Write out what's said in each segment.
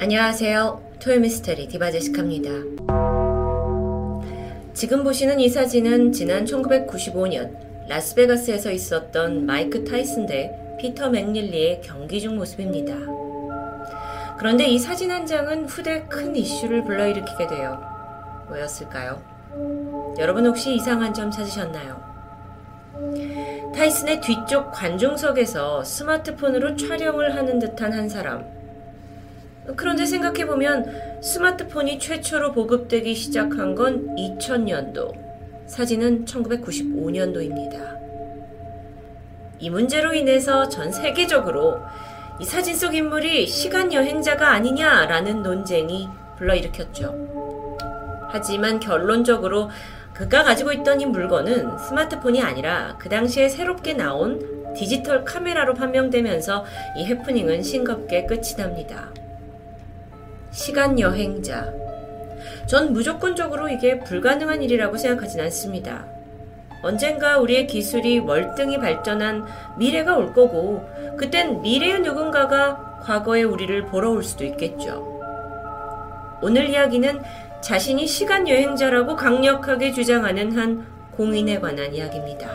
안녕하세요. 토요미스테리 디바제시카입니다. 지금 보시는 이 사진은 지난 1995년 라스베가스에서 있었던 마이크 타이슨 대 피터 맥릴리의 경기 중 모습입니다. 그런데 이 사진 한 장은 후대 큰 이슈를 불러일으키게 돼요. 뭐였을까요? 여러분 혹시 이상한 점 찾으셨나요? 타이슨의 뒤쪽 관중석에서 스마트폰으로 촬영을 하는 듯한 한 사람. 그런데 생각해보면 스마트폰이 최초로 보급되기 시작한 건 2000년도, 사진은 1995년도입니다. 이 문제로 인해서 전 세계적으로 이 사진 속 인물이 시간 여행자가 아니냐라는 논쟁이 불러일으켰죠. 하지만 결론적으로 그가 가지고 있던 이 물건은 스마트폰이 아니라 그 당시에 새롭게 나온 디지털 카메라로 판명되면서 이 해프닝은 싱겁게 끝이 납니다. 시간 여행자. 전 무조건적으로 이게 불가능한 일이라고 생각하진 않습니다. 언젠가 우리의 기술이 월등히 발전한 미래가 올 거고, 그땐 미래의 누군가가 과거의 우리를 보러 올 수도 있겠죠. 오늘 이야기는 자신이 시간 여행자라고 강력하게 주장하는 한 공인에 관한 이야기입니다.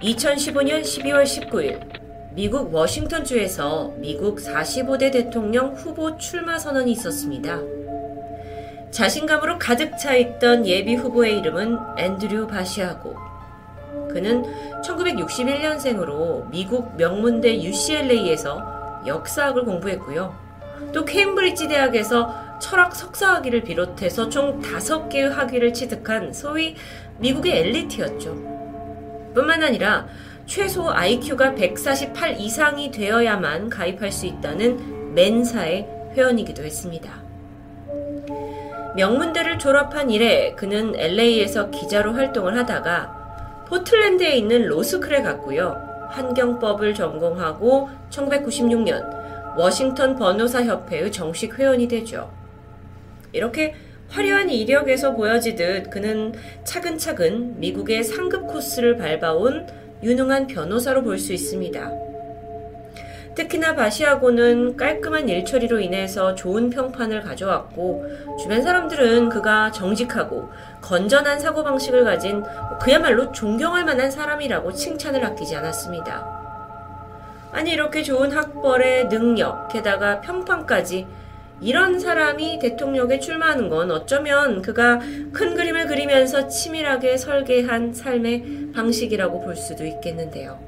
2015년 12월 19일, 미국 워싱턴주에서 미국 45대 대통령 후보 출마 선언이 있었습니다. 자신감으로 가득 차 있던 예비 후보의 이름은 앤드류 바시아고. 그는 1961년생으로 미국 명문대 UCLA에서 역사학을 공부했고요. 또 케임브리지 대학에서 철학 석사학위를 비롯해서 총 5개의 학위를 취득한 소위 미국의 엘리트였죠. 뿐만 아니라 최소 IQ가 148 이상이 되어야만 가입할 수 있다는 멘사의 회원이기도 했습니다. 명문대를 졸업한 이래 그는 LA에서 기자로 활동을 하다가 포틀랜드에 있는 로스쿨에 갔고요. 환경법을 전공하고 1996년 워싱턴 변호사 협회의 정식 회원이 되죠. 이렇게 화려한 이력에서 보여지듯 그는 차근차근 미국의 상급 코스를 밟아온 유능한 변호사로 볼 수 있습니다. 특히나 바시아고는 깔끔한 일처리로 인해서 좋은 평판을 가져왔고 주변 사람들은 그가 정직하고 건전한 사고방식을 가진 그야말로 존경할 만한 사람이라고 칭찬을 아끼지 않았습니다. 아니 이렇게 좋은 학벌의 능력 게다가 평판까지 이런 사람이 대통령에 출마하는 건 어쩌면 그가 큰 그림을 그리면서 치밀하게 설계한 삶의 방식이라고 볼 수도 있겠는데요.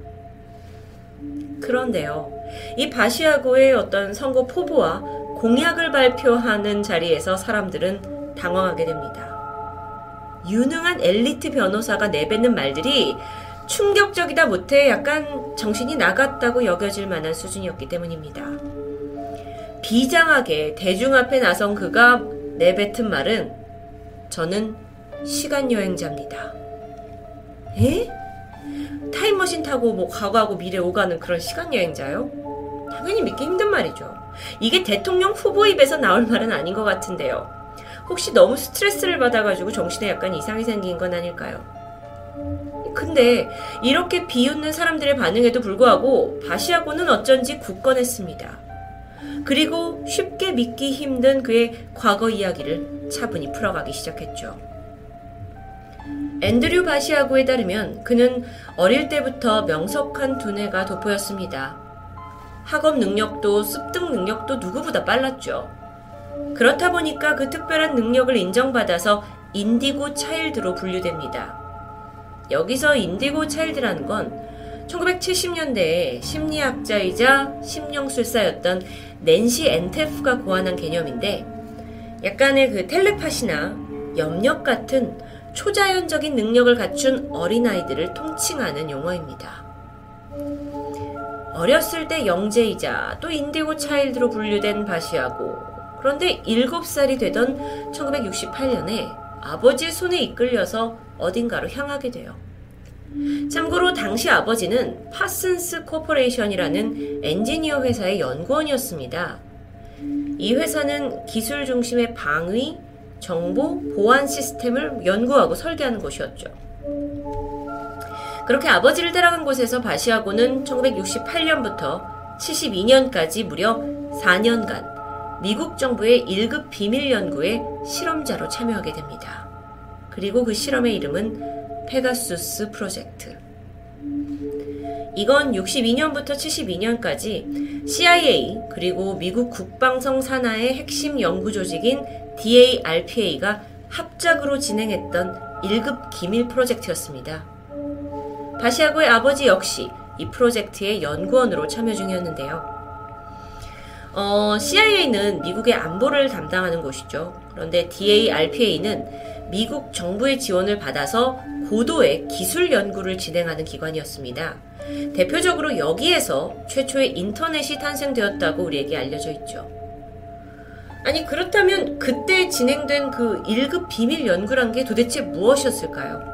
그런데요, 이 바시아고의 어떤 선거 포부와 공약을 발표하는 자리에서 사람들은 당황하게 됩니다. 유능한 엘리트 변호사가 내뱉는 말들이 충격적이다 못해 약간 정신이 나갔다고 여겨질 만한 수준이었기 때문입니다. 비장하게 대중 앞에 나선 그가 내뱉은 말은 저는 시간 여행자입니다. 에? 타임머신 타고 뭐 과거하고 미래 오가는 그런 시간 여행자요? 당연히 믿기 힘든 말이죠. 이게 대통령 후보 입에서 나올 말은 아닌 것 같은데요. 혹시 너무 스트레스를 받아가지고 정신에 약간 이상이 생긴 건 아닐까요? 근데 이렇게 비웃는 사람들의 반응에도 불구하고 바시아고는 어쩐지 굳건했습니다. 그리고 쉽게 믿기 힘든 그의 과거 이야기를 차분히 풀어가기 시작했죠. 앤드류 바시아고에 따르면 그는 어릴 때부터 명석한 두뇌가 돋보였습니다. 학업 능력도 습득 능력도 누구보다 빨랐죠. 그렇다 보니까 그 특별한 능력을 인정받아서 인디고 차일드로 분류됩니다. 여기서 인디고 차일드라는 건 1970년대에 심리학자이자 심령술사였던 낸시 엔테프가 고안한 개념인데 약간의 그 텔레파시나 염력 같은 초자연적인 능력을 갖춘 어린아이들을 통칭하는 용어입니다. 어렸을 때 영재이자 또 인디고 차일드로 분류된 바시하고 그런데 7살이 되던 1968년에 아버지의 손에 이끌려서 어딘가로 향하게 돼요. 참고로 당시 아버지는 Parsons Corporation이라는 엔지니어 회사의 연구원이었습니다. 이 회사는 기술 중심의 방위, 정보, 보안 시스템을 연구하고 설계하는 곳이었죠. 그렇게 아버지를 따라간 곳에서 바시아고는 1968년부터 72년까지 무려 4년간 미국 정부의 1급 비밀 연구에 실험자로 참여하게 됩니다. 그리고 그 실험의 이름은 페가수스 프로젝트. 이건 62년부터 72년까지 CIA 그리고 미국 국방성 산하의 핵심 연구 조직인 DARPA가 합작으로 진행했던 1급 기밀 프로젝트였습니다. 바시아고의 아버지 역시 이 프로젝트의 연구원으로 참여 중이었는데요. 어, CIA는 미국의 안보를 담당하는 곳이죠. 그런데 DARPA는 미국 정부의 지원을 받아서 고도의 기술 연구를 진행하는 기관이었습니다. 대표적으로 여기에서 최초의 인터넷이 탄생되었다고 우리에게 알려져 있죠. 아니, 그렇다면 그때 진행된 그 1급 비밀 연구란 게 도대체 무엇이었을까요?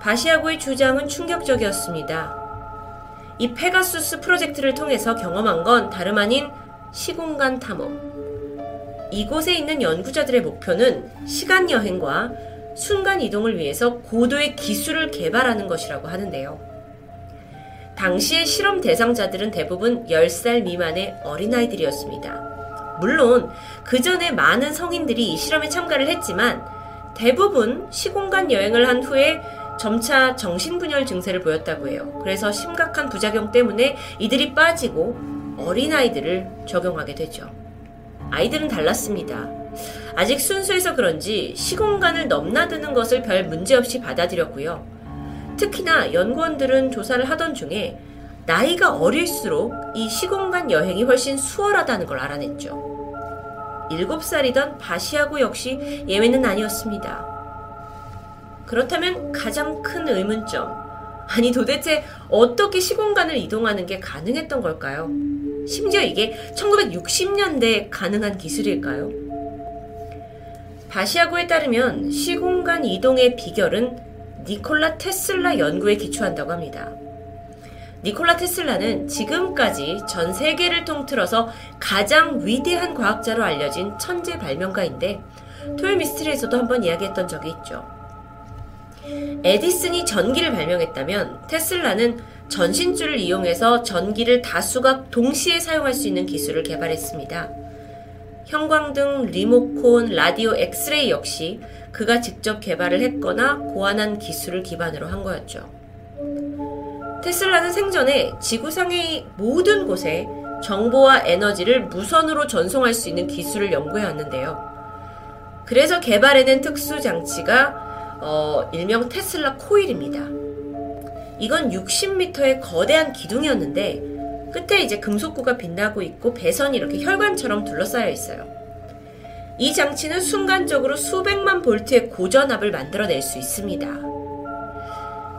바시아고의 주장은 충격적이었습니다. 이 페가수스 프로젝트를 통해서 경험한 건 다름 아닌 시공간 탐험. 이곳에 있는 연구자들의 목표는 시간 여행과 순간 이동을 위해서 고도의 기술을 개발하는 것이라고 하는데요. 당시의 실험 대상자들은 대부분 10살 미만의 어린아이들이었습니다. 물론 그 전에 많은 성인들이 이 실험에 참가를 했지만 대부분 시공간 여행을 한 후에 점차 정신분열 증세를 보였다고 해요. 그래서 심각한 부작용 때문에 이들이 빠지고 어린아이들을 적용하게 되죠. 아이들은 달랐습니다. 아직 순수해서 그런지 시공간을 넘나드는 것을 별 문제 없이 받아들였고요. 특히나 연구원들은 조사를 하던 중에 나이가 어릴수록 이 시공간 여행이 훨씬 수월하다는 걸 알아냈죠. 7살이던 바시아구 역시 예외는 아니었습니다. 그렇다면 가장 큰 의문점. 아니 도대체 어떻게 시공간을 이동하는 게 가능했던 걸까요? 심지어 이게 1960년대에 가능한 기술일까요? 바시아구에 따르면 시공간 이동의 비결은 니콜라 테슬라 연구에 기초한다고 합니다. 니콜라 테슬라는 지금까지 전 세계를 통틀어서 가장 위대한 과학자로 알려진 천재 발명가인데 토요 미스트리에서도 한번 이야기했던 적이 있죠. 에디슨이 전기를 발명했다면 테슬라는 전신줄을 이용해서 전기를 다수각 동시에 사용할 수 있는 기술을 개발했습니다. 형광등, 리모콘, 라디오, 엑스레이 역시 그가 직접 개발을 했거나 고안한 기술을 기반으로 한 거였죠. 테슬라는 생전에 지구상의 모든 곳에 정보와 에너지를 무선으로 전송할 수 있는 기술을 연구해 왔는데요. 그래서 개발해낸 특수 장치가 어, 일명 테슬라 코일입니다. 이건 60m의 거대한 기둥이었는데 끝에 이제 금속구가 빛나고 있고 배선이 이렇게 혈관처럼 둘러싸여 있어요. 이 장치는 순간적으로 수백만 볼트의 고전압을 만들어낼 수 있습니다.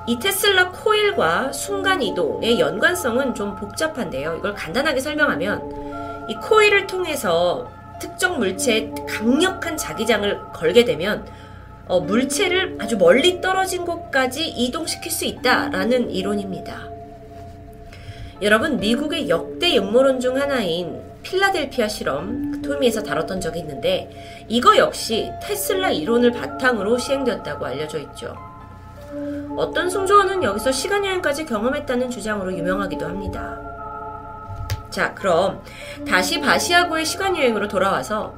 이 테슬라 코일과 순간 이동의 연관성은 좀 복잡한데요. 이걸 간단하게 설명하면 이 코일을 통해서 특정 물체에 강력한 자기장을 걸게 되면 어, 물체를 아주 멀리 떨어진 곳까지 이동시킬 수 있다라는 이론입니다. 여러분, 미국의 역대 음모론 중 하나인 필라델피아 실험, 그 토미에서 다뤘던 적이 있는데, 이거 역시 테슬라 이론을 바탕으로 시행되었다고 알려져 있죠. 어떤 승조원은 여기서 시간 여행까지 경험했다는 주장으로 유명하기도 합니다. 자, 그럼 다시 바시아고의 시간 여행으로 돌아와서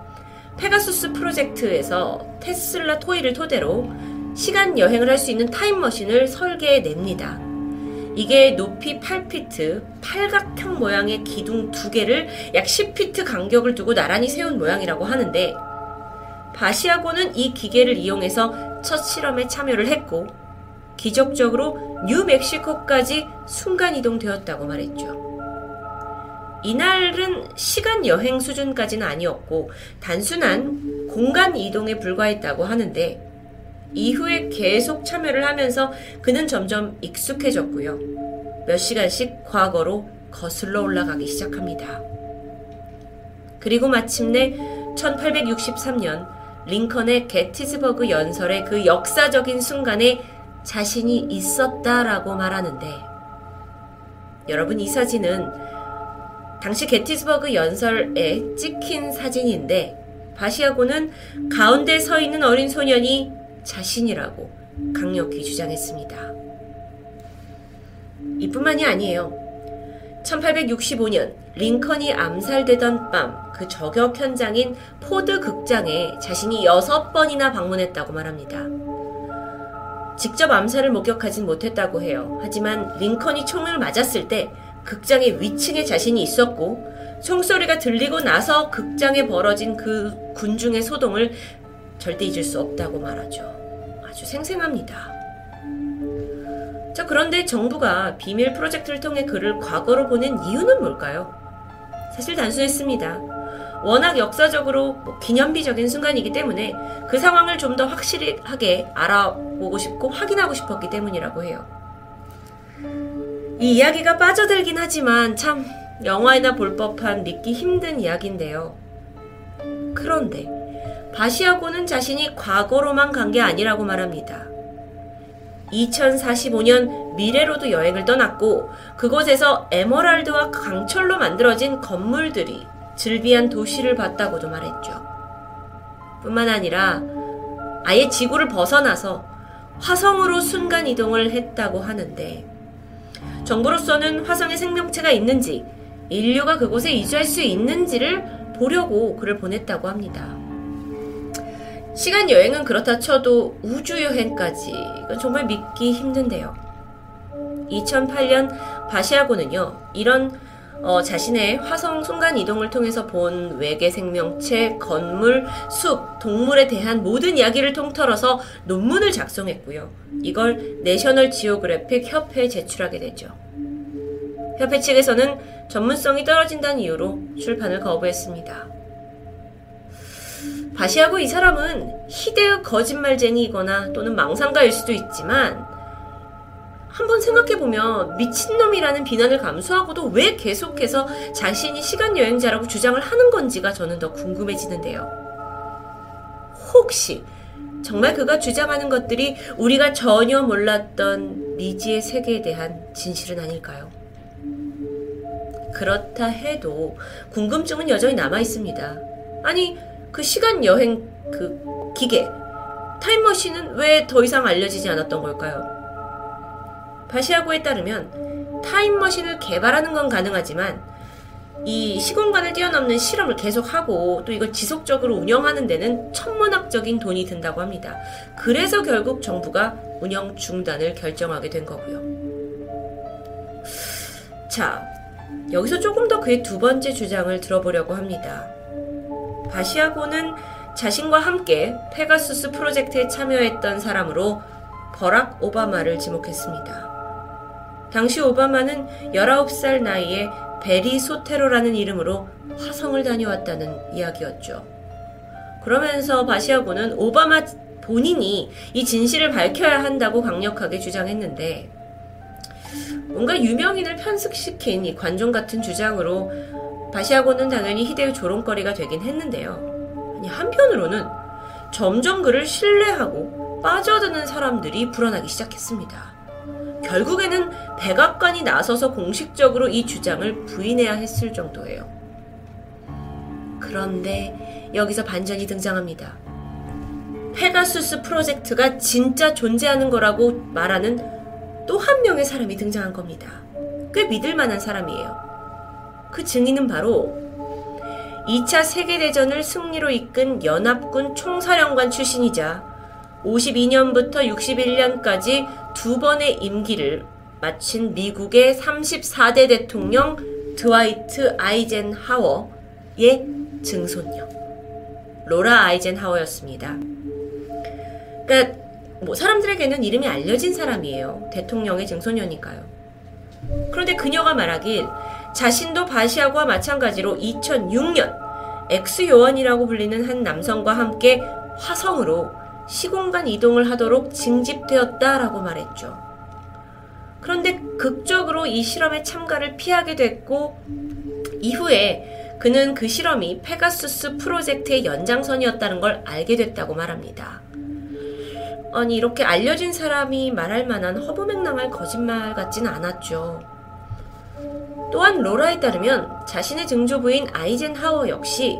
페가수스 프로젝트에서 테슬라 토이를 토대로 시간 여행을 할 수 있는 타임머신을 설계해 냅니다. 이게 높이 8피트, 팔각형 모양의 기둥 두 개를 약 10피트 간격을 두고 나란히 세운 모양이라고 하는데, 바시아고는 이 기계를 이용해서 첫 실험에 참여를 했고, 기적적으로 뉴멕시코까지 순간 이동되었다고 말했죠. 이날은 시간 여행 수준까지는 아니었고 단순한 공간 이동에 불과했다고 하는데 이후에 계속 참여를 하면서 그는 점점 익숙해졌고요. 몇 시간씩 과거로 거슬러 올라가기 시작합니다. 그리고 마침내 1863년 링컨의 게티즈버그 연설의 그 역사적인 순간에 자신이 있었다라고 말하는데 여러분 이 사진은 당시 게티스버그 연설에 찍힌 사진인데 바시아고는 가운데 서 있는 어린 소년이 자신이라고 강력히 주장했습니다. 이뿐만이 아니에요. 1865년 링컨이 암살되던 밤 그 저격 현장인 포드 극장에 자신이 여섯 번이나 방문했다고 말합니다. 직접 암살을 목격하진 못했다고 해요. 하지만 링컨이 총을 맞았을 때 극장의 위층에 자신이 있었고 총소리가 들리고 나서 극장에 벌어진 그 군중의 소동을 절대 잊을 수 없다고 말하죠. 아주 생생합니다. 자, 그런데 정부가 비밀 프로젝트를 통해 그를 과거로 보낸 이유는 뭘까요? 사실 단순했습니다. 워낙 역사적으로 뭐 기념비적인 순간이기 때문에 그 상황을 좀 더 확실하게 알아보고 싶고 확인하고 싶었기 때문이라고 해요. 이 이야기가 빠져들긴 하지만 참 영화에나 볼 법한 믿기 힘든 이야기인데요. 그런데 바시아고는 자신이 과거로만 간 게 아니라고 말합니다. 2045년 미래로도 여행을 떠났고 그곳에서 에머랄드와 강철로 만들어진 건물들이 즐비한 도시를 봤다고도 말했죠. 뿐만 아니라 아예 지구를 벗어나서 화성으로 순간 이동을 했다고 하는데 정부로서는 화성에 생명체가 있는지 인류가 그곳에 이주할 수 있는지를 보려고 그를 보냈다고 합니다. 시간 여행은 그렇다 쳐도 우주 여행까지 이건 정말 믿기 힘든데요. 2008년 바시아고는요, 이런 어, 자신의 화성 순간 이동을 통해서 본 외계 생명체, 건물, 숲, 동물에 대한 모든 이야기를 통틀어서 논문을 작성했고요. 이걸 내셔널 지오그래픽 협회에 제출하게 되죠. 협회 측에서는 전문성이 떨어진다는 이유로 출판을 거부했습니다. 바시하고 이 사람은 희대의 거짓말쟁이이거나 또는 망상가일 수도 있지만 한번 생각해보면 미친놈이라는 비난을 감수하고도 왜 계속해서 자신이 시간여행자라고 주장을 하는 건지가 저는 더 궁금해지는데요. 혹시 정말 그가 주장하는 것들이 우리가 전혀 몰랐던 미지의 세계에 대한 진실은 아닐까요? 그렇다 해도 궁금증은 여전히 남아 있습니다. 아니, 그 시간 여행 그 기계, 타임머신은 왜 더 이상 알려지지 않았던 걸까요? 바시아고에 따르면 타임머신을 개발하는 건 가능하지만 이 시공간을 뛰어넘는 실험을 계속하고 또 이걸 지속적으로 운영하는 데는 천문학적인 돈이 든다고 합니다. 그래서 결국 정부가 운영 중단을 결정하게 된 거고요. 자, 여기서 조금 더 그의 두 번째 주장을 들어보려고 합니다. 바시아고는 자신과 함께 페가수스 프로젝트에 참여했던 사람으로 버락 오바마를 지목했습니다. 당시 오바마는 19살 나이에 베리 소테로라는 이름으로 화성을 다녀왔다는 이야기였죠. 그러면서 바시아고는 오바마 본인이 이 진실을 밝혀야 한다고 강력하게 주장했는데 뭔가 유명인을 편승시킨 이 관종 같은 주장으로 바시아고는 당연히 희대의 조롱거리가 되긴 했는데요. 아니, 한편으로는 점점 그를 신뢰하고 빠져드는 사람들이 불어나기 시작했습니다. 결국에는 백악관이 나서서 공식적으로 이 주장을 부인해야 했을 정도예요. 그런데 여기서 반전이 등장합니다. 페가수스 프로젝트가 진짜 존재하는 거라고 말하는 또 한 명의 사람이 등장한 겁니다. 꽤 믿을 만한 사람이에요. 그 증인은 바로 2차 세계대전을 승리로 이끈 연합군 총사령관 출신이자 52년부터 61년까지 두 번의 임기를 마친 미국의 34대 대통령 드와이트 아이젠하워의 증손녀 로라 아이젠하워였습니다. 그러니까 뭐 사람들에게는 이름이 알려진 사람이에요. 대통령의 증손녀니까요. 그런데 그녀가 말하길 자신도 바시아고와 마찬가지로 2006년 엑스 요원이라고 불리는 한 남성과 함께 화성으로 시공간 이동을 하도록 징집되었다라고 말했죠. 그런데 극적으로 이 실험에 참가를 피하게 됐고 이후에 그는 그 실험이 페가수스 프로젝트의 연장선이었다는 걸 알게 됐다고 말합니다. 아니 이렇게 알려진 사람이 말할 만한 허무맹랑할 거짓말 같지는 않았죠. 또한 로라에 따르면 자신의 증조부인 아이젠하워 역시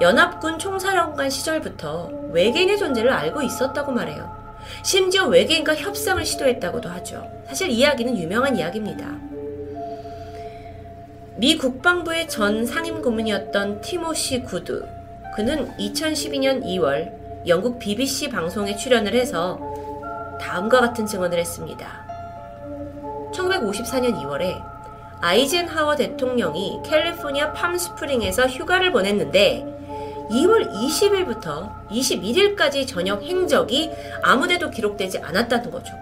연합군 총사령관 시절부터 외계인의 존재를 알고 있었다고 말해요. 심지어 외계인과 협상을 시도했다고도 하죠. 사실 이야기는 유명한 이야기입니다. 미 국방부의 전 상임 고문이었던 티모시 구드. 그는 2012년 2월 영국 BBC 방송에 출연을 해서 다음과 같은 증언을 했습니다. 1954년 2월에 아이젠하워 대통령이 캘리포니아 팜스프링에서 휴가를 보냈는데 2월 20일부터 21일까지 저녁 행적이 아무데도 기록되지 않았다는 거죠.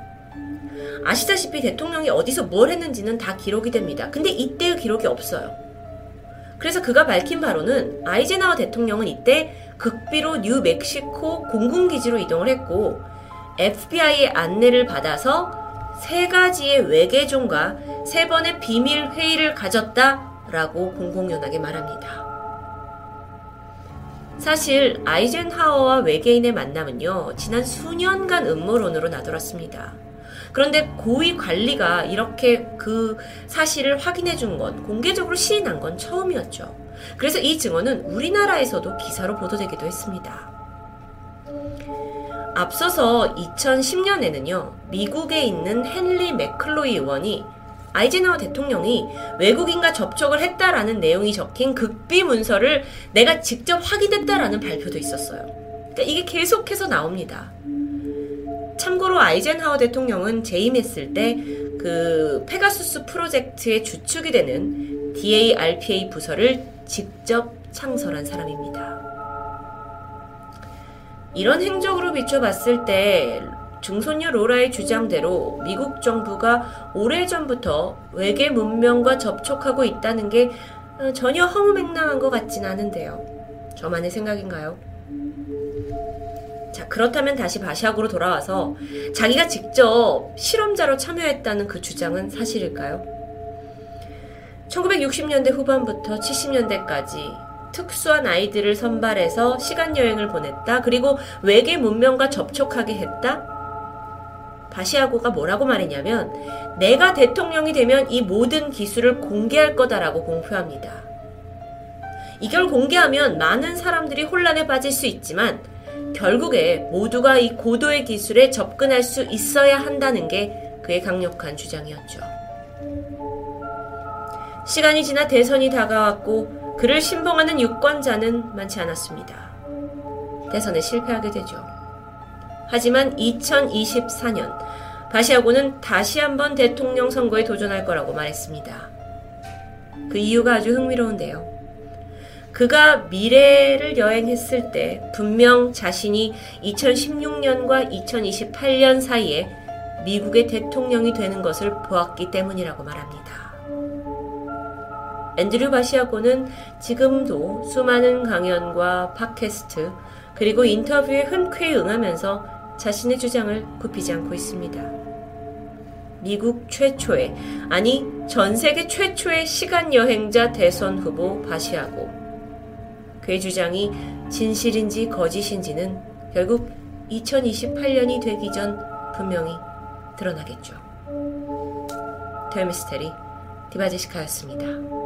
아시다시피 대통령이 어디서 뭘 했는지는 다 기록이 됩니다. 근데 이때의 기록이 없어요. 그래서 그가 밝힌 바로는 아이젠하워 대통령은 이때 극비로 뉴멕시코 공군기지로 이동을 했고 FBI의 안내를 받아서 세 가지의 외계종과 세 번의 비밀 회의를 가졌다라고 공공연하게 말합니다. 사실 아이젠하워와 외계인의 만남은요, 지난 수년간 음모론으로 나돌았습니다. 그런데 고위 관리가 이렇게 그 사실을 확인해 준 건, 공개적으로 시인한 건 처음이었죠. 그래서 이 증언은 우리나라에서도 기사로 보도되기도 했습니다. 앞서서 2010년에는요, 미국에 있는 헨리 맥클로이 의원이 아이젠하워 대통령이 외국인과 접촉을 했다라는 내용이 적힌 극비 문서를 내가 직접 확인했다라는 발표도 있었어요. 그러니까 이게 계속해서 나옵니다. 참고로 아이젠하워 대통령은 재임했을 때 그 페가수스 프로젝트의 주축이 되는 DARPA 부서를 직접 창설한 사람입니다. 이런 행적으로 비춰봤을 때 중소녀 로라의 주장대로 미국 정부가 오래전부터 외계 문명과 접촉하고 있다는 게 어, 전혀 허무맹랑한 것 같진 않은데요. 저만의 생각인가요? 자, 그렇다면 다시 바시학으로 돌아와서 자기가 직접 실험자로 참여했다는 그 주장은 사실일까요? 1960년대 후반부터 70년대까지 특수한 아이들을 선발해서 시간 여행을 보냈다. 그리고 외계 문명과 접촉하게 했다. 바시아고가 뭐라고 말했냐면 내가 대통령이 되면 이 모든 기술을 공개할 거다라고 공표합니다. 이걸 공개하면 많은 사람들이 혼란에 빠질 수 있지만 결국에 모두가 이 고도의 기술에 접근할 수 있어야 한다는 게 그의 강력한 주장이었죠. 시간이 지나 대선이 다가왔고 그를 신봉하는 유권자는 많지 않았습니다. 대선에 실패하게 되죠. 하지만 2024년 바시아고는 다시 한번 대통령 선거에 도전할 거라고 말했습니다. 그 이유가 아주 흥미로운데요. 그가 미래를 여행했을 때 분명 자신이 2016년과 2028년 사이에 미국의 대통령이 되는 것을 보았기 때문이라고 말합니다. 앤드류 바시아고는 지금도 수많은 강연과 팟캐스트 그리고 인터뷰에 흔쾌히 응하면서 자신의 주장을 굽히지 않고 있습니다. 미국 최초의, 아니 전 세계 최초의 시간 여행자 대선 후보 바시하고 그의 주장이 진실인지 거짓인지는 결국 2028년이 되기 전 분명히 드러나겠죠. 토요미스테리 디바제시카였습니다.